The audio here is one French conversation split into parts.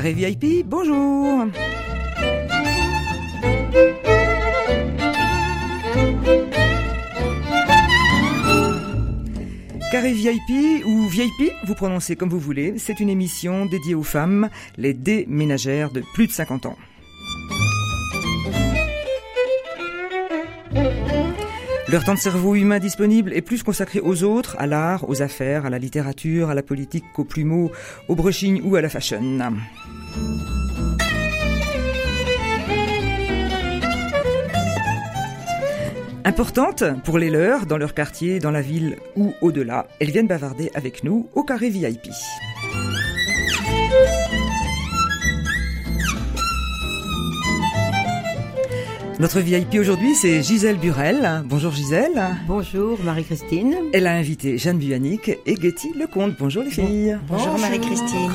Carré VIP, bonjour Carré VIP ou VIP, vous prononcez comme vous voulez, c'est une émission dédiée aux femmes, les déménagères de plus de 50 ans. Leur temps de cerveau humain disponible est plus consacré aux autres, à l'art, aux affaires, à la littérature, à la politique, qu'aux plumeaux, au brushing ou à la fashion. Importante pour les leurs, dans leur quartier, dans la ville ou au-delà, elles viennent bavarder avec nous au carré VIP. Notre VIP aujourd'hui, c'est Gisèle Burel. Bonjour Gisèle. Bonjour Marie-Christine. Elle a invité Jeanne Buanic et Getty Lecomte. Bonjour les filles. Bonjour, Marie-Christine.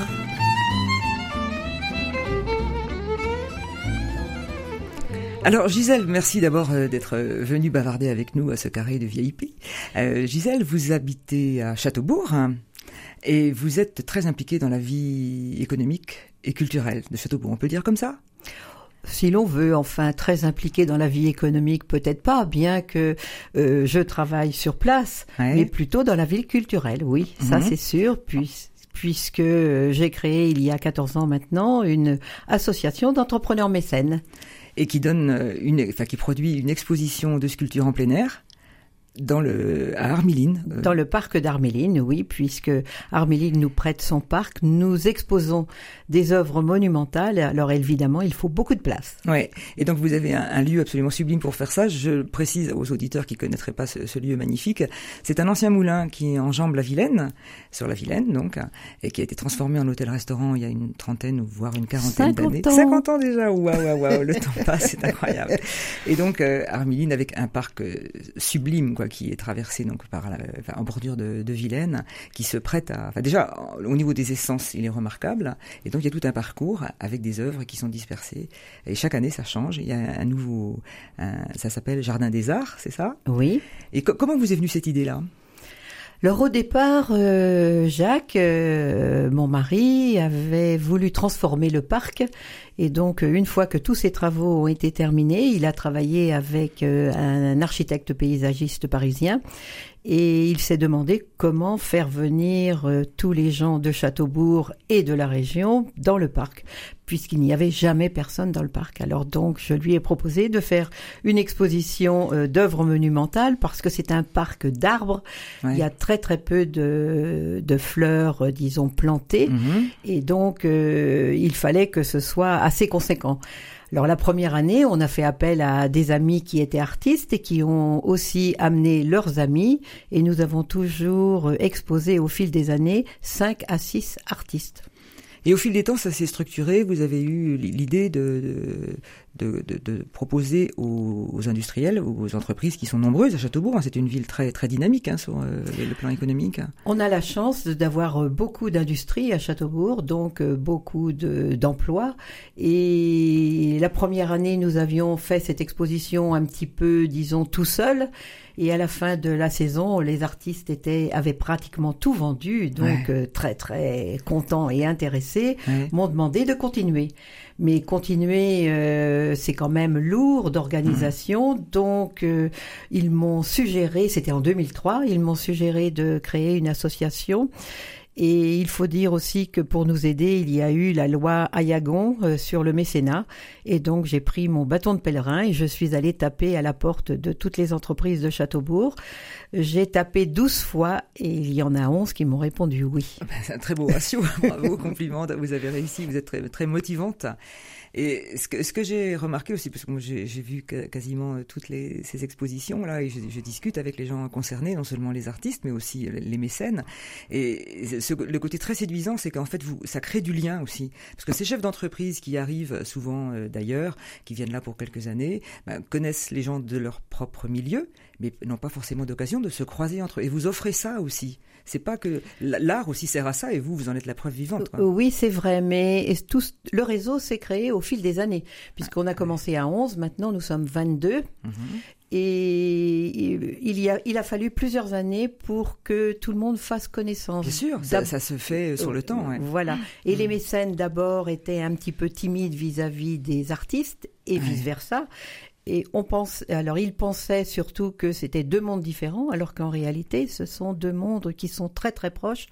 Alors Gisèle, merci d'abord euh, d'être euh, venue bavarder avec nous à ce carré de VIP. Euh, Gisèle, vous habitez à Châteaubourg hein, et vous êtes très impliquée dans la vie économique et culturelle de Châteaubourg. On peut dire comme ça? Si l'on veut, enfin, très impliqué dans la vie économique, peut-être pas, bien que euh, je travaille sur place, Ouais. mais plutôt dans la ville culturelle, oui, ça Mhm. c'est sûr, puis- puisque euh, j'ai créé il y a 14 ans maintenant une association d'entrepreneurs mécènes. Et qui donne euh, une, enfin qui produit une exposition de sculptures en plein air dans le à Armiline. euh, Dans le parc d'Arméline, oui, puisque Arméline nous prête son parc, nous exposons des œuvres monumentales, alors évidemment, il faut beaucoup de place. Ouais. Et donc vous avez un, un lieu absolument sublime pour faire ça. Je précise aux auditeurs qui connaîtraient pas ce, ce lieu magnifique, c'est un ancien moulin qui enjambe la Vilaine, sur la Vilaine donc, et qui a été transformé en hôtel-restaurant il y a une trentaine ou voire une quarantaine 50 d'années. ans. 50 ans déjà. Waouh, waouh, waouh, le temps passe, c'est incroyable. Et donc euh, Armiline avec un parc euh, sublime quoi, qui est traversé donc par la, enfin, en bordure de, de Vilaine, qui se prête à. Enfin déjà au niveau des essences, il est remarquable. Et donc il y a tout un parcours avec des œuvres qui sont dispersées. Et chaque année ça change. Il y a un nouveau, un- ça s'appelle Jardin des Arts, c'est ça? Oui. Et co- comment vous est venue cette idée-là? Alors au départ, euh, Jacques, euh, mon mari, avait voulu transformer le parc. Et donc, euh, une fois que tous ces travaux ont été terminés, il a travaillé avec un architecte paysagiste parisien. Et il s'est demandé comment faire venir euh, tous les gens de Châteaubourg et de la région dans le parc, puisqu'il n'y avait jamais personne dans le parc. Alors donc, je lui ai proposé de faire une exposition euh, d'œuvres monumentales, parce que c'est un parc d'arbres. Ouais. Il y a très très peu de, de fleurs, euh, disons, plantées. Mhm. Et donc, euh, il fallait que ce soit assez conséquent. Alors la première année, on a fait appel à des amis qui étaient artistes et qui ont aussi amené leurs amis. Et nous avons toujours exposé au fil des années 5 à 6 artistes. Et au fil des temps, ça s'est structuré. Vous avez eu l'idée de, de, de, de proposer aux, aux industriels, aux entreprises qui sont nombreuses à Châteaubourg. hein. C'est une ville très très dynamique hein, sur euh, le plan économique. On a la chance d'avoir euh, beaucoup d'industries à Châteaubourg, donc euh, beaucoup de- d'emplois. Et la première année, nous avions fait cette exposition un petit peu, disons, tout seul. Et à la fin de la saison, les artistes étaient, avaient pratiquement tout vendu, donc Ouais. très très contents et intéressés, Ouais. m'ont demandé de continuer. Mais continuer, euh, c'est quand même lourd d'organisation, donc euh, ils m'ont suggéré, c'était en 2003, ils m'ont suggéré de créer une association. Et il faut dire aussi que pour nous aider, il y a eu la loi Ayagon euh, sur le mécénat. Et donc j'ai pris mon bâton de pèlerin et je suis allée taper à la porte de toutes les entreprises de Châteaubourg. J'ai tapé 12 fois et il y en a 11 qui m'ont répondu oui. Ben, c'est un très beau ratio. Bravo, compliment. Vous avez réussi. Vous êtes très, très motivante. Et ce que, ce que j'ai remarqué aussi, parce que j'ai vu quasiment euh, toutes les, ces expositions là, et je, je discute avec les gens concernés, non seulement les artistes, mais aussi euh, les mécènes. Et ce- le côté très séduisant, c'est qu'en fait, vous, ça crée du lien aussi, parce que ces chefs d'entreprise qui arrivent souvent euh, d'ailleurs, qui viennent là pour quelques années, ben, connaissent les gens de leur propre milieu, mais n'ont pas forcément d'occasion de se croiser entre eux. Et vous offrez ça aussi. C'est pas que l'art aussi sert à ça, et vous, vous en êtes la preuve vivante. quoi. Euh, Oui, c'est vrai, mais tout, le réseau s'est créé au fil des années, puisqu'on a commencé à 11, maintenant nous sommes 22. Mhm. Et il, y a, il a fallu plusieurs années pour que tout le monde fasse connaissance. Bien sûr, ça, ça se fait sur le temps. Ouais. Voilà. Et les mécènes d'abord étaient un petit peu timides vis-à-vis des artistes et vice-versa. Et on pense, alors il pensait surtout que c'était deux mondes différents, alors qu'en réalité, ce sont deux mondes qui sont très très proches,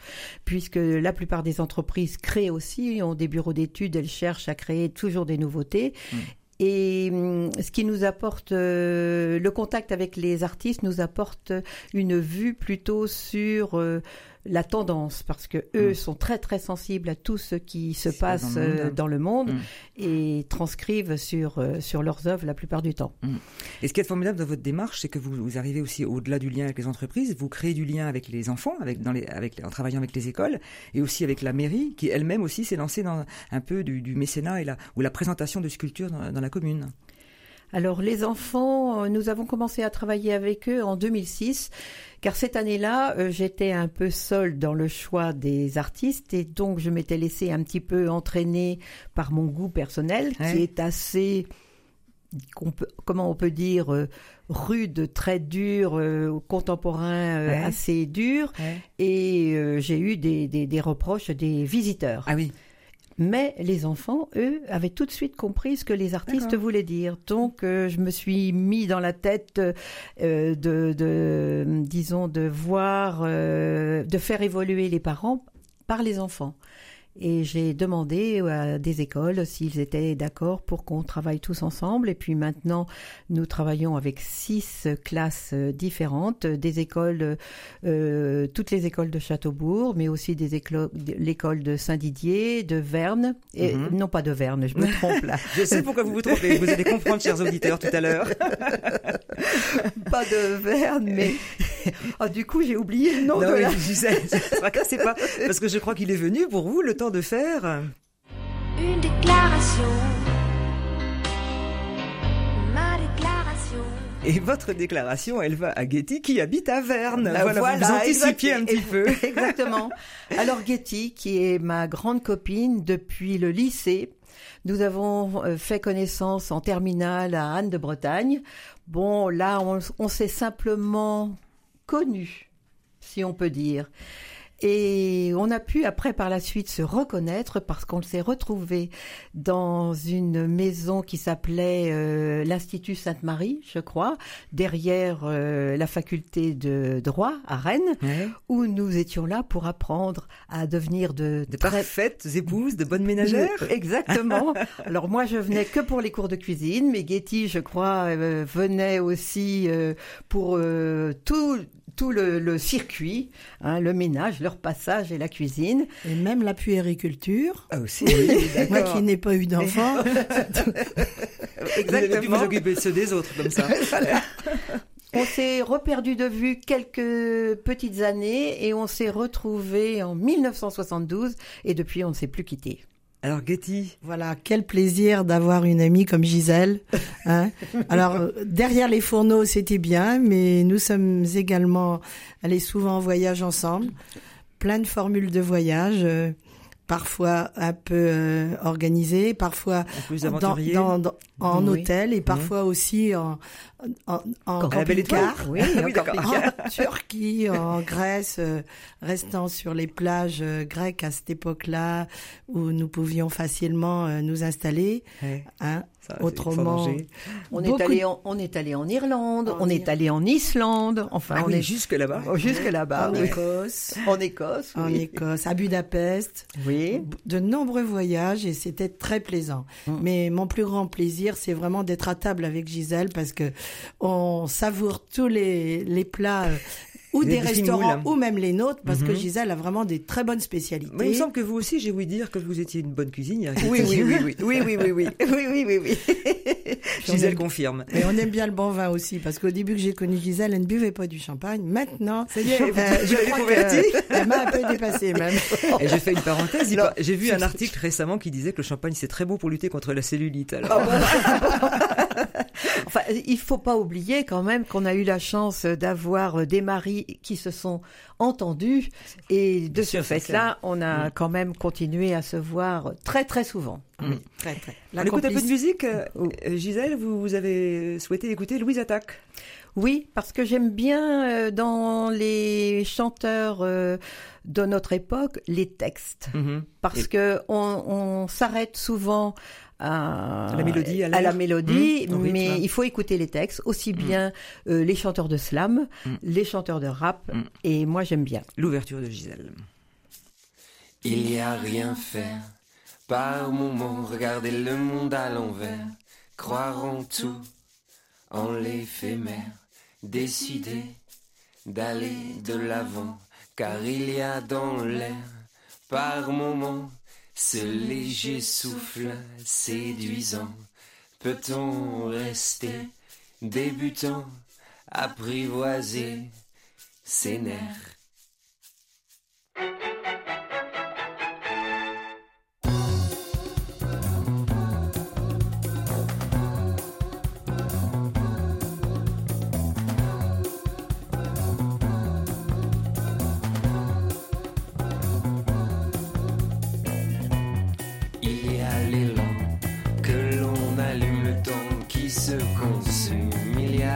puisque la plupart des entreprises créent aussi, ont des bureaux d'études, elles cherchent à créer toujours des nouveautés. Mm. Et hum, ce qui nous apporte, euh, le contact avec les artistes nous apporte une vue plutôt sur euh, la tendance parce que eux mm. sont très très sensibles à tout ce qui se passe dans le monde, euh, mm. et transcrivent sur euh, sur leurs œuvres la plupart du temps. Mm. Et ce qui est formidable dans votre démarche, c'est que vous, vous arrivez aussi au-delà du lien avec les entreprises, vous créez du lien avec les enfants, avec dans les avec en travaillant avec les écoles et aussi avec la mairie qui elle-même aussi s'est lancée dans un peu du, du mécénat et la ou la présentation de sculptures dans, dans la commune. Alors les enfants, euh, nous avons commencé à travailler avec eux en 2006, car cette année-là, euh, j'étais un peu seule dans le choix des artistes et donc je m'étais laissée un petit peu entraîner par mon goût personnel, qui est assez comment on peut dire euh, rude, très dur, contemporain, assez dur. Et j'ai eu des, des, reproches des visiteurs. Ah oui. Mais les enfants, eux, avaient tout de suite compris ce que les artistes voulaient dire. Donc, euh, je me suis mis dans la tête euh, de, de, disons, de voir, euh, de faire évoluer les parents par les enfants. Et j'ai demandé à des écoles s'ils étaient d'accord pour qu'on travaille tous ensemble. Et puis maintenant, nous travaillons avec six classes différentes, des écoles, euh, toutes les écoles de Châteaubourg, mais aussi des écoles, l'école de Saint-Didier, de Verne, et mhm. non pas de Verne, je me trompe là. je sais pourquoi vous vous trompez. Vous allez comprendre, chers auditeurs, tout à l'heure. pas de Verne, mais oh, du coup j'ai oublié le nom non, de la... je sais, c'est pas parce que je crois qu'il est venu pour vous le temps de faire une déclaration. Ma déclaration. Et votre déclaration, elle va à Getty qui habite à Verne. Voilà, voilà vous anticipez un petit peu. Exactement. Alors Getty, qui est ma grande copine depuis le lycée, nous avons euh, fait connaissance en terminale à Anne de Bretagne. Bon, là, on, on s'est simplement connus, si on peut dire. Et on a pu après par la suite se reconnaître parce qu'on s'est retrouvé dans une maison qui s'appelait euh, l'Institut Sainte-Marie, je crois, derrière euh, la faculté de droit à Rennes, où nous étions là pour apprendre à devenir de, de parfaites épouses, de bonnes ménagères. Exactement. Alors moi je venais que pour les cours de cuisine, mais Getty, je crois, euh, venait aussi pour tout tout le, circuit, hein, le ménage, leur passage et la cuisine. Et même la puériculture. Ah aussi, Moi qui n'ai pas eu d'enfant. Exactement. Vous avez dû vous occuper de ceux des autres comme ça. On s'est reperdu de vue quelques petites années et on s'est retrouvé en 1972 et depuis on ne s'est plus quitté. Alors Getty. Voilà, quel plaisir d'avoir une amie comme Gisèle. Hein Alors derrière les fourneaux, c'était bien, mais nous sommes également allés souvent en voyage ensemble. Plein de formules de voyage. Parfois un peu euh, organisé, parfois dans, dans, dans, en hôtel et parfois aussi en, en, en camping-car. Oui, en, Turquie, en Grèce, euh, restant sur les plages euh, grecques à cette époque-là où nous pouvions facilement euh, nous installer. Hein, Autrement, on est allé, en, on est allé en Irlande, on est allé en Islande, enfin ah on est jusque là-bas, oh, jusque là-bas, en Écosse, en Écosse, en Écosse, à Budapest, oui, de nombreux voyages et c'était très plaisant. Mm. Mais mon plus grand plaisir, c'est vraiment d'être à table avec Gisèle parce que on savoure tous les les plats euh, ou des restaurants, ou même les nôtres, parce que mhm. Gisèle a vraiment des très bonnes spécialités. Mais il me semble que vous aussi, j'ai ouï dire que vous étiez une bonne cuisinière. Oui, oui, oui, oui, oui, oui, oui, oui, oui, oui, oui, Gisèle confirme. Et on aime bien le bon vin aussi, parce qu'au début que j'ai connu Gisèle, elle ne buvait pas du champagne. Maintenant, ça y est, euh, je l'ai convertie. Elle m'a un peu dépassée même. Et j'ai fait une parenthèse. J'ai vu un article récemment qui disait que le champagne c'est très bon pour lutter contre la cellulite. Alors. Ah enfin, il faut pas oublier quand même qu'on a eu la chance d'avoir des maris qui se sont entendus et de ce fait-là, on a quand même continué à se voir très très souvent. Mm. Très très. on écoute un peu de musique. Euh, Gisèle, vous, vous avez souhaité écouter Louise Attaque. Oui, parce que j'aime bien euh, dans les chanteurs euh, de notre époque les textes, Mhm. parce Et- que on, on s'arrête souvent à, À la mélodie, à à l'air. la mélodie, au rythme. mais il faut écouter les textes, aussi bien euh, les chanteurs de slam, Mhm. les chanteurs de rap, et moi j'aime bien. L'ouverture de Gisèle. Il y a rien faire. Par moment, regarder le monde à l'envers. Croire en tout, en l'éphémère. Décider d'aller de l'avant. Car il y a dans l'air, par moment, ce léger souffle séduisant. Peut-on rester débutant, apprivoiser ses nerfs?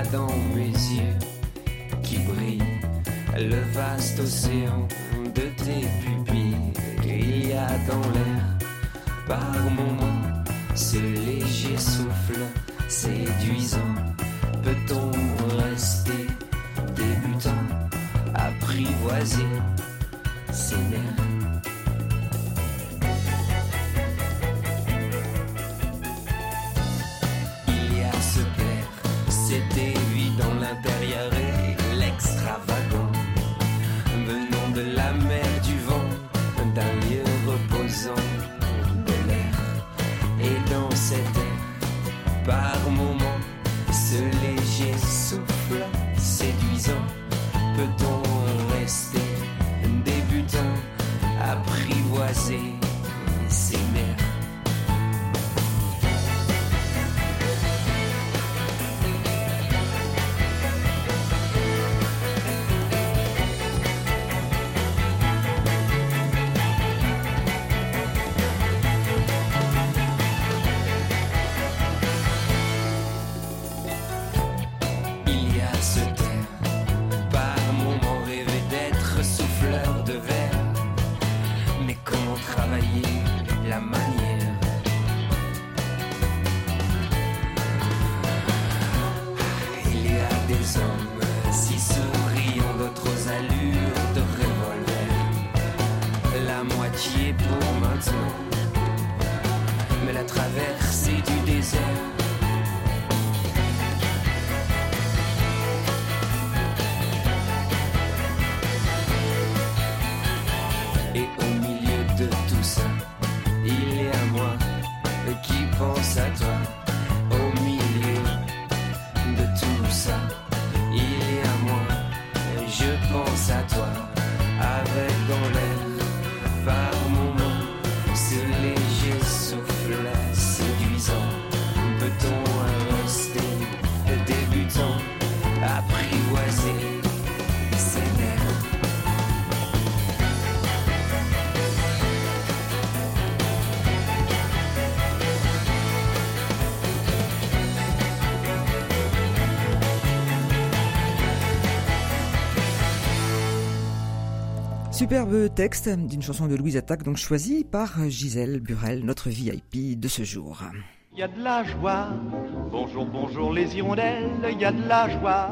Dans mes yeux qui brille le vaste océan de tes pupilles. Il y a dans l'air par moments ce léger souffle séduisant. Peut-on rester débutant, apprivoiser ses? Superbe texte d'une chanson de Louise Attaque, donc choisie par Gisèle Burel, notre VIP de ce jour. Il y a de la joie. Bonjour, bonjour les hirondelles, il y a de la joie.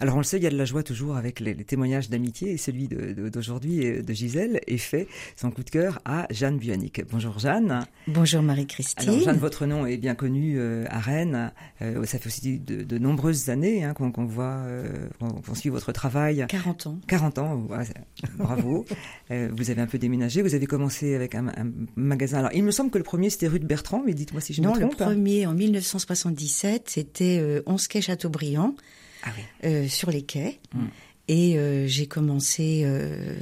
Alors on le sait, il y a de la joie toujours avec les, les témoignages d'amitié et celui de- de- d'aujourd'hui et de Gisèle est fait son coup de cœur à Jeanne Buanic. Bonjour Jeanne. Bonjour Marie-Christine. Alors Jeanne, votre nom est bien connu euh, à Rennes. Euh, ça fait aussi de, de nombreuses années hein, qu'on voit, euh, qu'on suit votre travail. 40 ans. 40 ans, ouais, bravo. Vous avez un peu déménagé. Vous avez commencé avec un, un magasin. Alors il me semble que le premier c'était rue de Bertrand, mais dites-moi si je non, me le trompe. premier en 1977, c'était euh, 11 quai Chateaubriand, Ah oui. euh, sur les quais. Mm. Et euh, j'ai commencé euh,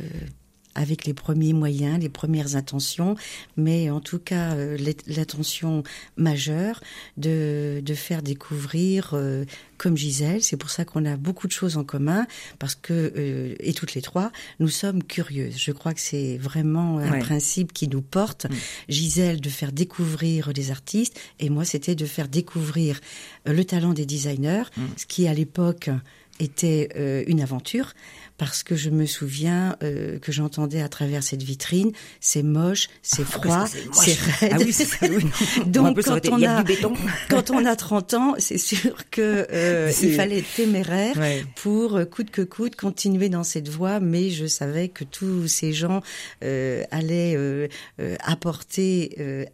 avec les premiers moyens, les premières intentions, mais en tout cas euh, l'attention majeure de, de faire découvrir euh, comme Gisèle. C'est pour ça qu'on a beaucoup de choses en commun, parce que, euh, et toutes les trois, nous sommes curieuses. Je crois que c'est vraiment un Ouais. principe qui nous porte. Mm. Gisèle de faire découvrir les artistes, et moi c'était de faire découvrir le talent des designers, Mm. ce qui à l'époque était euh, une aventure parce que je me souviens euh, que j'entendais à travers cette vitrine c'est moche, c'est froid, Parce que c'est raide. Ah oui, c'est ça, oui. Donc, quand on a. Quand on a 30 ans, c'est sûr que euh, il fallait être téméraire Ouais. pour euh, coûte que coûte continuer dans cette voie, mais je savais que tous ces gens euh, allaient euh, euh, apporter euh,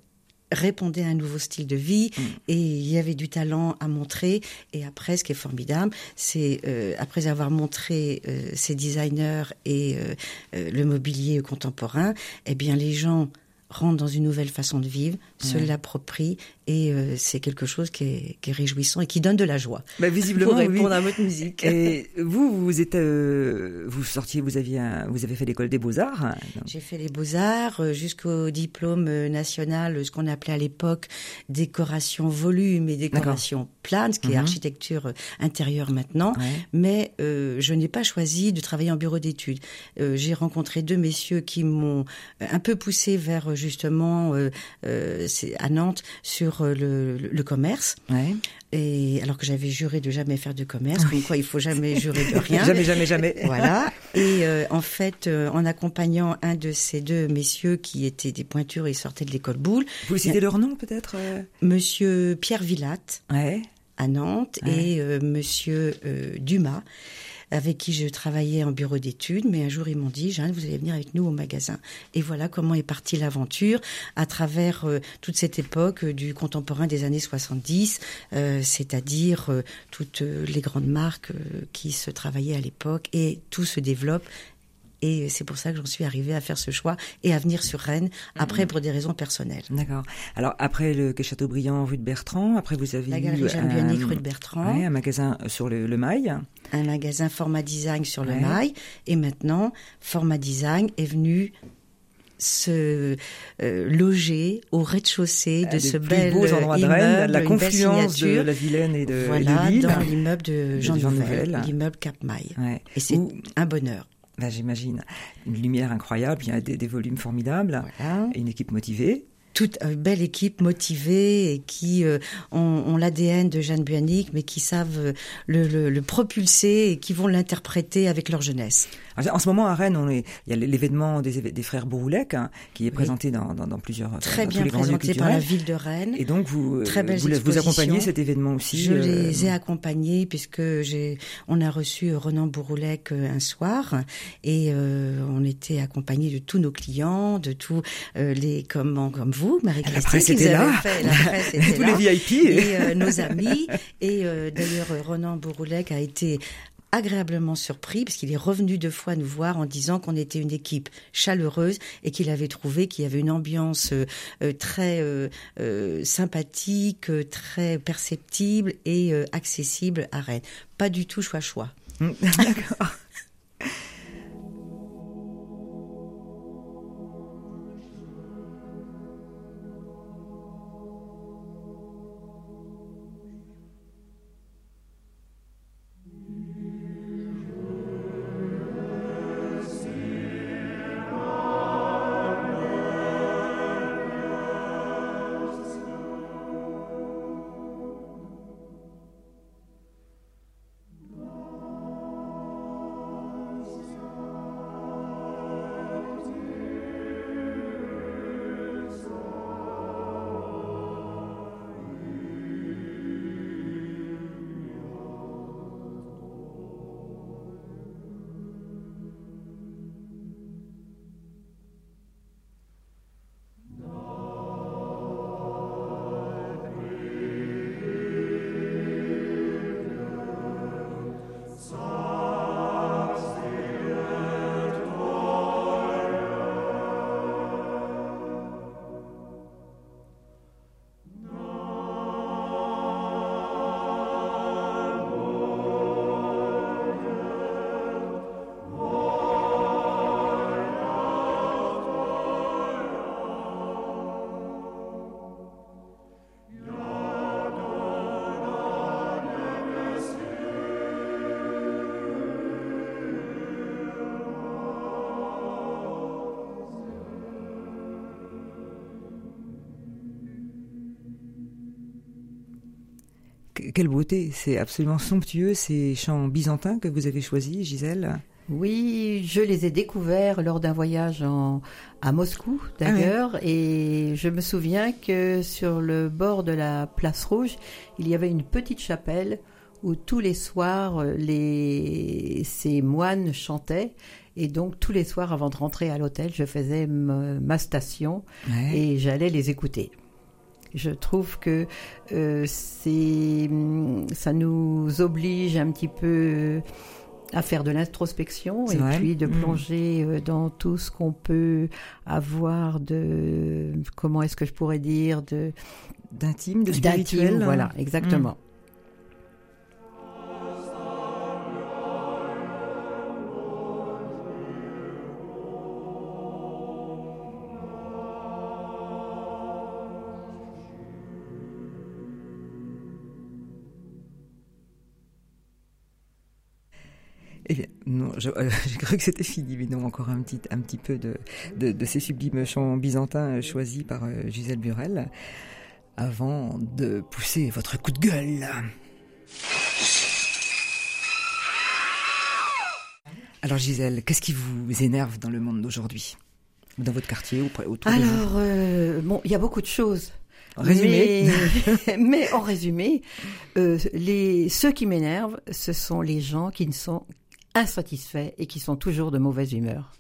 répondait à un nouveau style de vie Mm. et il y avait du talent à montrer et après ce qui est formidable c'est euh, après avoir montré euh, ces designers et euh, euh, le mobilier contemporain eh bien les gens rentrent dans une nouvelle façon de vivre se Ouais. l'approprient et euh, c'est quelque chose qui est, qui est réjouissant et qui donne de la joie Bah, visiblement, pour répondre oui. à votre musique Et vous, vous êtes, euh, vous sortiez, vous aviez, un- vous avez fait l'école des beaux arts. J'ai fait les beaux-arts euh, jusqu'au diplôme euh, national, ce qu'on appelait à l'époque décoration volume et décoration plane, ce qui est Mhm. architecture euh, intérieure maintenant. Ouais. Mais euh, je n'ai pas choisi de travailler en bureau d'études. Euh, J'ai rencontré deux messieurs qui m'ont un peu poussé vers justement euh, euh, à Nantes sur euh, le, le commerce. Ouais. Et alors que j'avais juré de jamais faire de commerce, comme quoi il faut jamais jurer de rien. Jamais, jamais, jamais. Voilà. Et euh, en fait, euh, en accompagnant un de ces deux messieurs qui étaient des pointures et sortaient de l'école Boulle, Vous citez leur nom peut-être Monsieur Pierre Villatte Ouais. à Nantes Ouais. et euh, Monsieur Dumas avec qui je travaillais en bureau d'études, mais un jour ils m'ont dit, Jeanne, vous allez venir avec nous au magasin. Et voilà comment est partie l'aventure à travers euh, toute cette époque euh, du contemporain des années 70, euh, c'est-à-dire toutes les grandes marques qui se travaillaient à l'époque et tout se développe. Et c'est pour ça que j'en suis arrivée à faire ce choix et à venir sur Rennes, après pour des raisons personnelles. D'accord. Alors après le quai Chateaubriand, rue de Bertrand, après vous avez La eu galerie Jeanne Bionic, rue de Bertrand. ouais, un magasin sur le, le Mail. un magasin Format Design sur le. Mail. Et maintenant, Format Design est venu se euh, loger au rez-de-chaussée de des ce bel endroits de immeuble, Rennes, la confluence de la Vilaine et de, et de voilà, Lille. dans l'immeuble de Jean, Jean Nouvel, Nouvel. l'immeuble Cap Maille. Ouais. Et c'est un bonheur. Bah, j'imagine, une lumière incroyable, il y a des, des volumes formidables, Voilà. et une équipe motivée. Toute une belle équipe motivée et qui euh, ont, ont l'ADN de Jeanne Buanic, mais qui savent euh, le, le- le propulser et qui vont l'interpréter avec leur jeunesse. En ce moment à Rennes, on est, il y a l'événement des, des frères Bouroulec hein, qui est Oui. présenté dans, dans, dans plusieurs Très dans bien présenté par la ville de Rennes. Et donc vous, Très euh, vous, vous accompagnez cet événement aussi. Je euh, les ai accompagnés puisque j'ai, on a reçu Renan Bouroulec euh, un soir et euh, on était accompagnés de tous nos clients, de tous euh, les comme comme vous, Marie-Christine. La presse était là. fait- la presse était tous là. les VIP. et euh, nos amis. Et euh, d'ailleurs, Renan Bouroulec a été agréablement surpris parce qu'il est revenu deux fois nous voir en disant qu'on était une équipe chaleureuse et qu'il avait trouvé qu'il y avait une ambiance euh, très euh, euh, sympathique, très perceptible et accessible à Rennes. Pas du tout choix-choix. D'accord. Quelle beauté, c'est absolument somptueux ces chants byzantins que vous avez choisis, Gisèle. Oui, je les ai découverts lors d'un voyage en, à Moscou d'ailleurs, et je me souviens que sur le bord de la place rouge, il y avait une petite chapelle où tous les soirs les, ces moines chantaient. Et donc tous les soirs avant de rentrer à l'hôtel, je faisais ma station Ouais. et j'allais les écouter. Je trouve que euh, c'est, ça nous oblige un petit peu à faire de l'introspection et vrai. puis de Mm. plonger euh, dans tout ce qu'on peut avoir de comment est-ce que je pourrais dire de D'intime, de spirituel. voilà exactement. j'ai cru que c'était fini, mais non, encore un petit, un petit peu de, de, de ces sublimes chants byzantins euh, choisis par euh, Gisèle Burel, avant de pousser votre coup de gueule. Alors Gisèle, qu'est-ce qui vous énerve dans le monde d'aujourd'hui? Dans votre quartier ou autour Alors euh, bon, il y a beaucoup de choses. Résumé. Mais, mais en résumé, euh, les, ceux qui m'énervent, ce sont les gens qui ne sont insatisfaits et qui sont toujours de mauvaise humeur.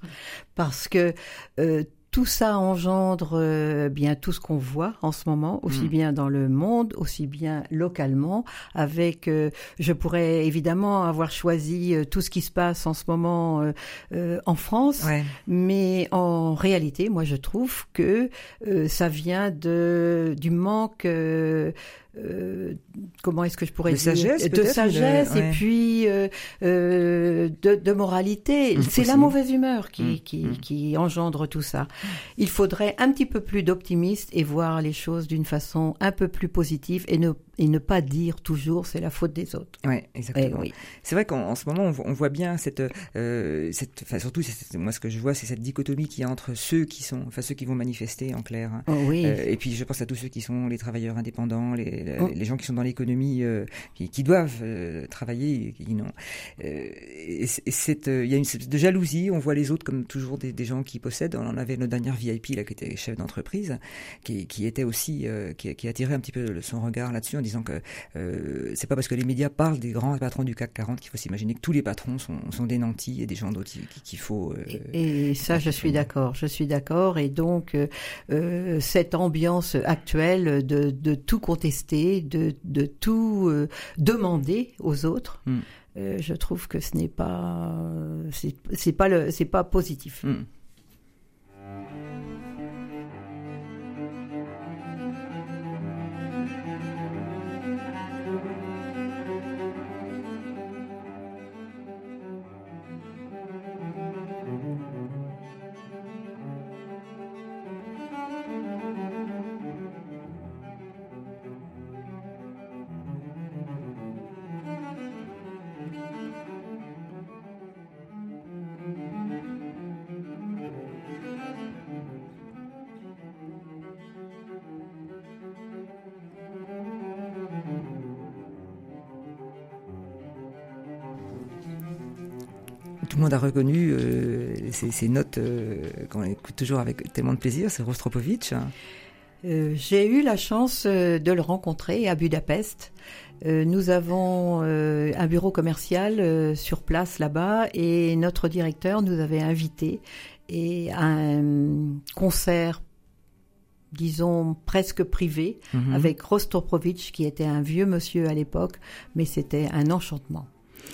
Parce que euh, tout ça engendre euh, bien tout ce qu'on voit en ce moment, aussi Mm. bien dans le monde, aussi bien localement. Avec, euh, je pourrais évidemment avoir choisi euh, tout ce qui se passe en ce moment euh, euh, en France, Ouais. mais en réalité, moi, je trouve que euh, ça vient de du manque. Euh, comment est-ce que je pourrais De dire sagesse, de sagesse ouais. et puis euh, euh, de, de moralité. Mmh, C'est la mauvaise humeur qui, Mmh, qui, mmh. qui engendre tout ça. Il faudrait un petit peu plus d'optimisme et voir les choses d'une façon un peu plus positive et ne, et ne pas dire toujours c'est la faute des autres. Ouais, Eh exactement. oui. C'est vrai qu'en en ce moment, on voit, on voit bien cette, cette, enfin surtout, moi ce que je vois, c'est cette dichotomie qui entre ceux qui sont, enfin ceux qui vont manifester en clair, hein. Oh oui. Et puis je pense à tous ceux qui sont les travailleurs indépendants, les, les, Mm. les gens qui sont dans l'économie, euh, qui, qui doivent euh, travailler, qui non. Euh, et il y a une espèce de jalousie. On voit les autres comme toujours des, des gens qui possèdent. On en avait notre dernière VIP là, qui était chef d'entreprise, qui, qui était aussi, qui, qui attirait un petit peu son regard là-dessus en disant que c'est pas parce que les médias parlent des grands patrons du CAC 40 qu'il faut s'imaginer que tous les patrons sont, sont des nantis et des gens d'autres qui- qu'il faut. Et, et ça, je suis d'accord, je suis d'accord. Et donc, cette ambiance actuelle de, de tout contester, de, de tout euh, demander aux autres, Mm. euh, je trouve que ce n'est pas, c'est c'est pas le, c'est pas positif. hmm. Tout le monde a reconnu euh, ces, notes euh, qu'on écoute toujours avec tellement de plaisir. C'est Rostropovitch. Euh, J'ai eu la chance euh, de le rencontrer à Budapest. Euh, nous avons un bureau commercial sur place là-bas et notre directeur nous avait invités et à un concert, disons presque privé, Mhm. avec Rostropovitch qui était un vieux monsieur à l'époque, mais c'était un enchantement.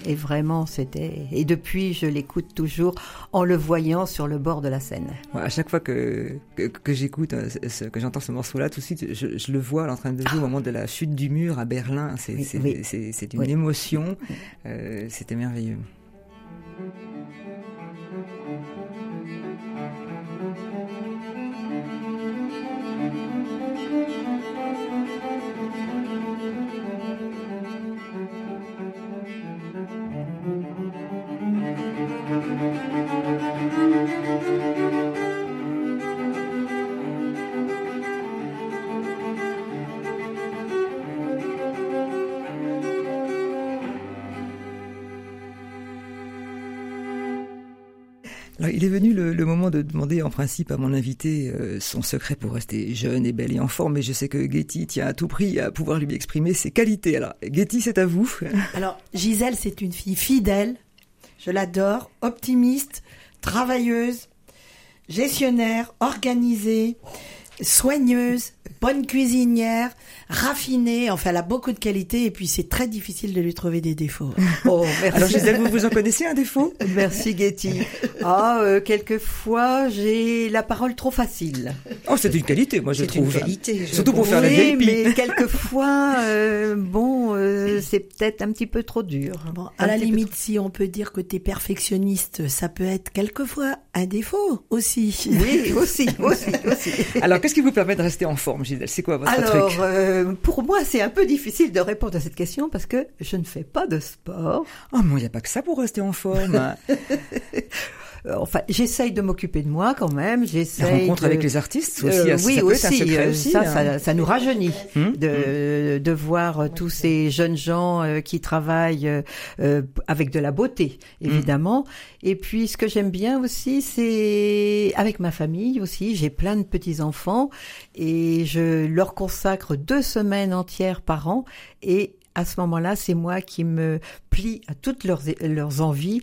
Et vraiment, c'était. Et depuis, je l'écoute toujours en le voyant sur le bord de la Seine. Ouais, à chaque fois que, que, que j'écoute, euh, que j'entends ce morceau-là, tout de suite, je, je le vois en train de jouer au moment de la chute du mur à Berlin. C'est Oui, une Oui. émotion. Euh, C'était merveilleux. De demander en principe à mon invité euh, son secret pour rester jeune et belle et en forme, mais je sais que Getty tient à tout prix à pouvoir lui exprimer ses qualités. Alors, Getty, c'est à vous. Alors, Gisèle, c'est une fille fidèle, je l'adore, optimiste, travailleuse, gestionnaire, organisée, soigneuse, bonne cuisinière, raffinée, enfin elle a beaucoup de qualités et puis c'est très difficile de lui trouver des défauts. Oh, merci. Alors Gisèle, vous, vous en connaissez un défaut? Merci Getty. Ah, euh, quelquefois j'ai la parole trop facile. Oh, c'est une qualité, moi je trouve. C'est une qualité. Surtout pour oui, faire la vieille mais quelquefois, euh, bon, euh, c'est peut-être un petit peu trop dur. Bon, Un à la limite, si on peut dire que t'es perfectionniste, ça peut être quelquefois un défaut aussi. Oui, aussi, aussi, aussi. Alors, qu'est-ce qui vous permet de rester en forme, Gisèle? C'est quoi votre Alors, truc? Euh, pour moi, c'est un peu difficile de répondre à cette question parce que je ne fais pas de sport. Oh, mais il n'y a pas que ça pour rester en forme. Euh, Enfin, j'essaye de m'occuper de moi quand même. La J'essaye rencontre de- avec les artistes aussi, Euh, ça oui, peut être un aussi, secret euh, aussi, ça, hein. ça, ça nous rajeunit Hum, de, de voir euh, tous ces jeunes gens qui travaillent avec de la beauté, Hum. évidemment. Et puis, ce que j'aime bien aussi, c'est avec ma famille aussi. J'ai plein de petits enfants et je leur consacre deux semaines entières par an. Et à ce moment-là, c'est moi qui me plie à toutes leurs, leurs envies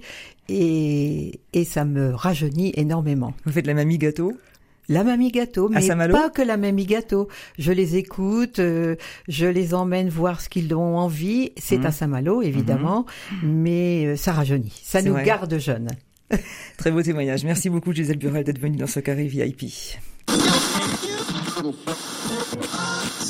et, et ça me rajeunit énormément. Vous faites la mamie gâteau? La mamie gâteau, À mais pas que la mamie gâteau. Je les écoute, euh, je les emmène voir ce qu'ils ont envie. C'est Mhm. à Saint-Malo, évidemment, mais euh, ça rajeunit. Ça nous vrai. garde jeunes. Très beau témoignage. Merci beaucoup, Gisèle Burel, d'être venue dans ce carré VIP.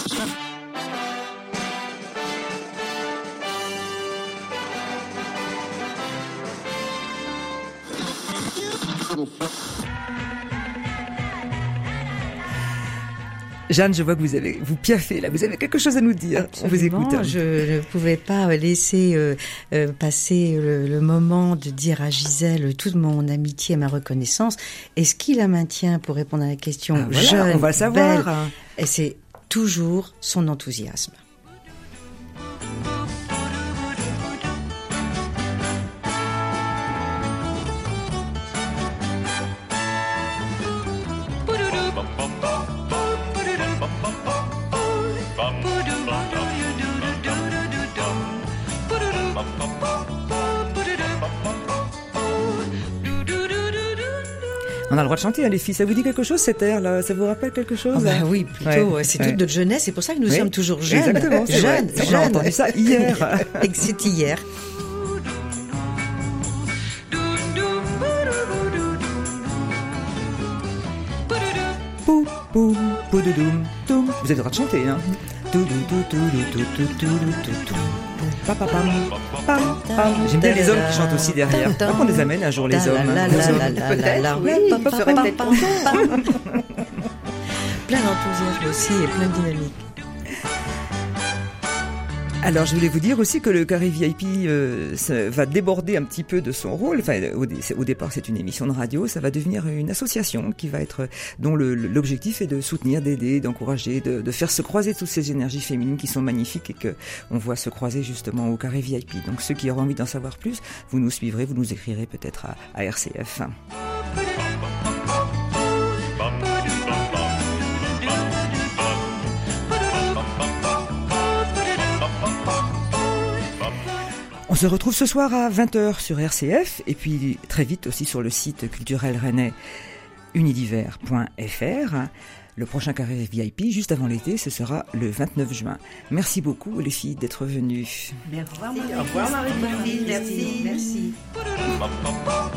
Jeanne, je vois que vous avez vous piaffez là, vous avez quelque chose à nous dire. On vous Absolument, écoute. Je ne pouvais pas laisser euh, euh, passer le, le moment de dire à Gisèle toute mon amitié et ma reconnaissance. Et ce qui la maintient, pour répondre à la question, Ah, voilà, jeune, on va le savoir. belle, et c'est toujours son enthousiasme. On a le droit de chanter, hein, les filles. Ça vous dit quelque chose cet air là Ça vous rappelle quelque chose? Ah bah hein oui, plutôt, Ouais, ouais, c'est ouais. toute notre jeunesse. C'est pour ça que nous Oui, sommes toujours jeunes. Exactement, vrai. jeunes, On a jeunes. entendu ça hier. Et que c'est hier. Pou, pou, pou, doum. Vous avez le droit de chanter, hein J'aime bien les hommes qui chantent aussi derrière. Pas qu'on les amène un jour les hommes. Peut-être, oui, peut-être. Plein d'enthousiasme aussi et plein de dynamique. Alors, je voulais vous dire aussi que le carré VIP euh, va déborder un petit peu de son rôle. Enfin, au, départ, c'est une émission de radio. Ça va devenir une association qui va être, dont l'objectif est de soutenir, d'aider, d'encourager, de, faire se croiser toutes ces énergies féminines qui sont magnifiques et que on voit se croiser justement au carré VIP. Donc, ceux qui auront envie d'en savoir plus, vous nous suivrez, vous nous écrirez peut-être à RCF. On se retrouve ce soir à 20h sur RCF et puis très vite aussi sur le site culturel rennais unidiver.fr. Le prochain carré VIP, juste avant l'été, ce sera le 29 juin. Merci beaucoup les filles d'être venues. Merci. Au revoir, Marie-Christine. Merci. Merci. Ba, ba,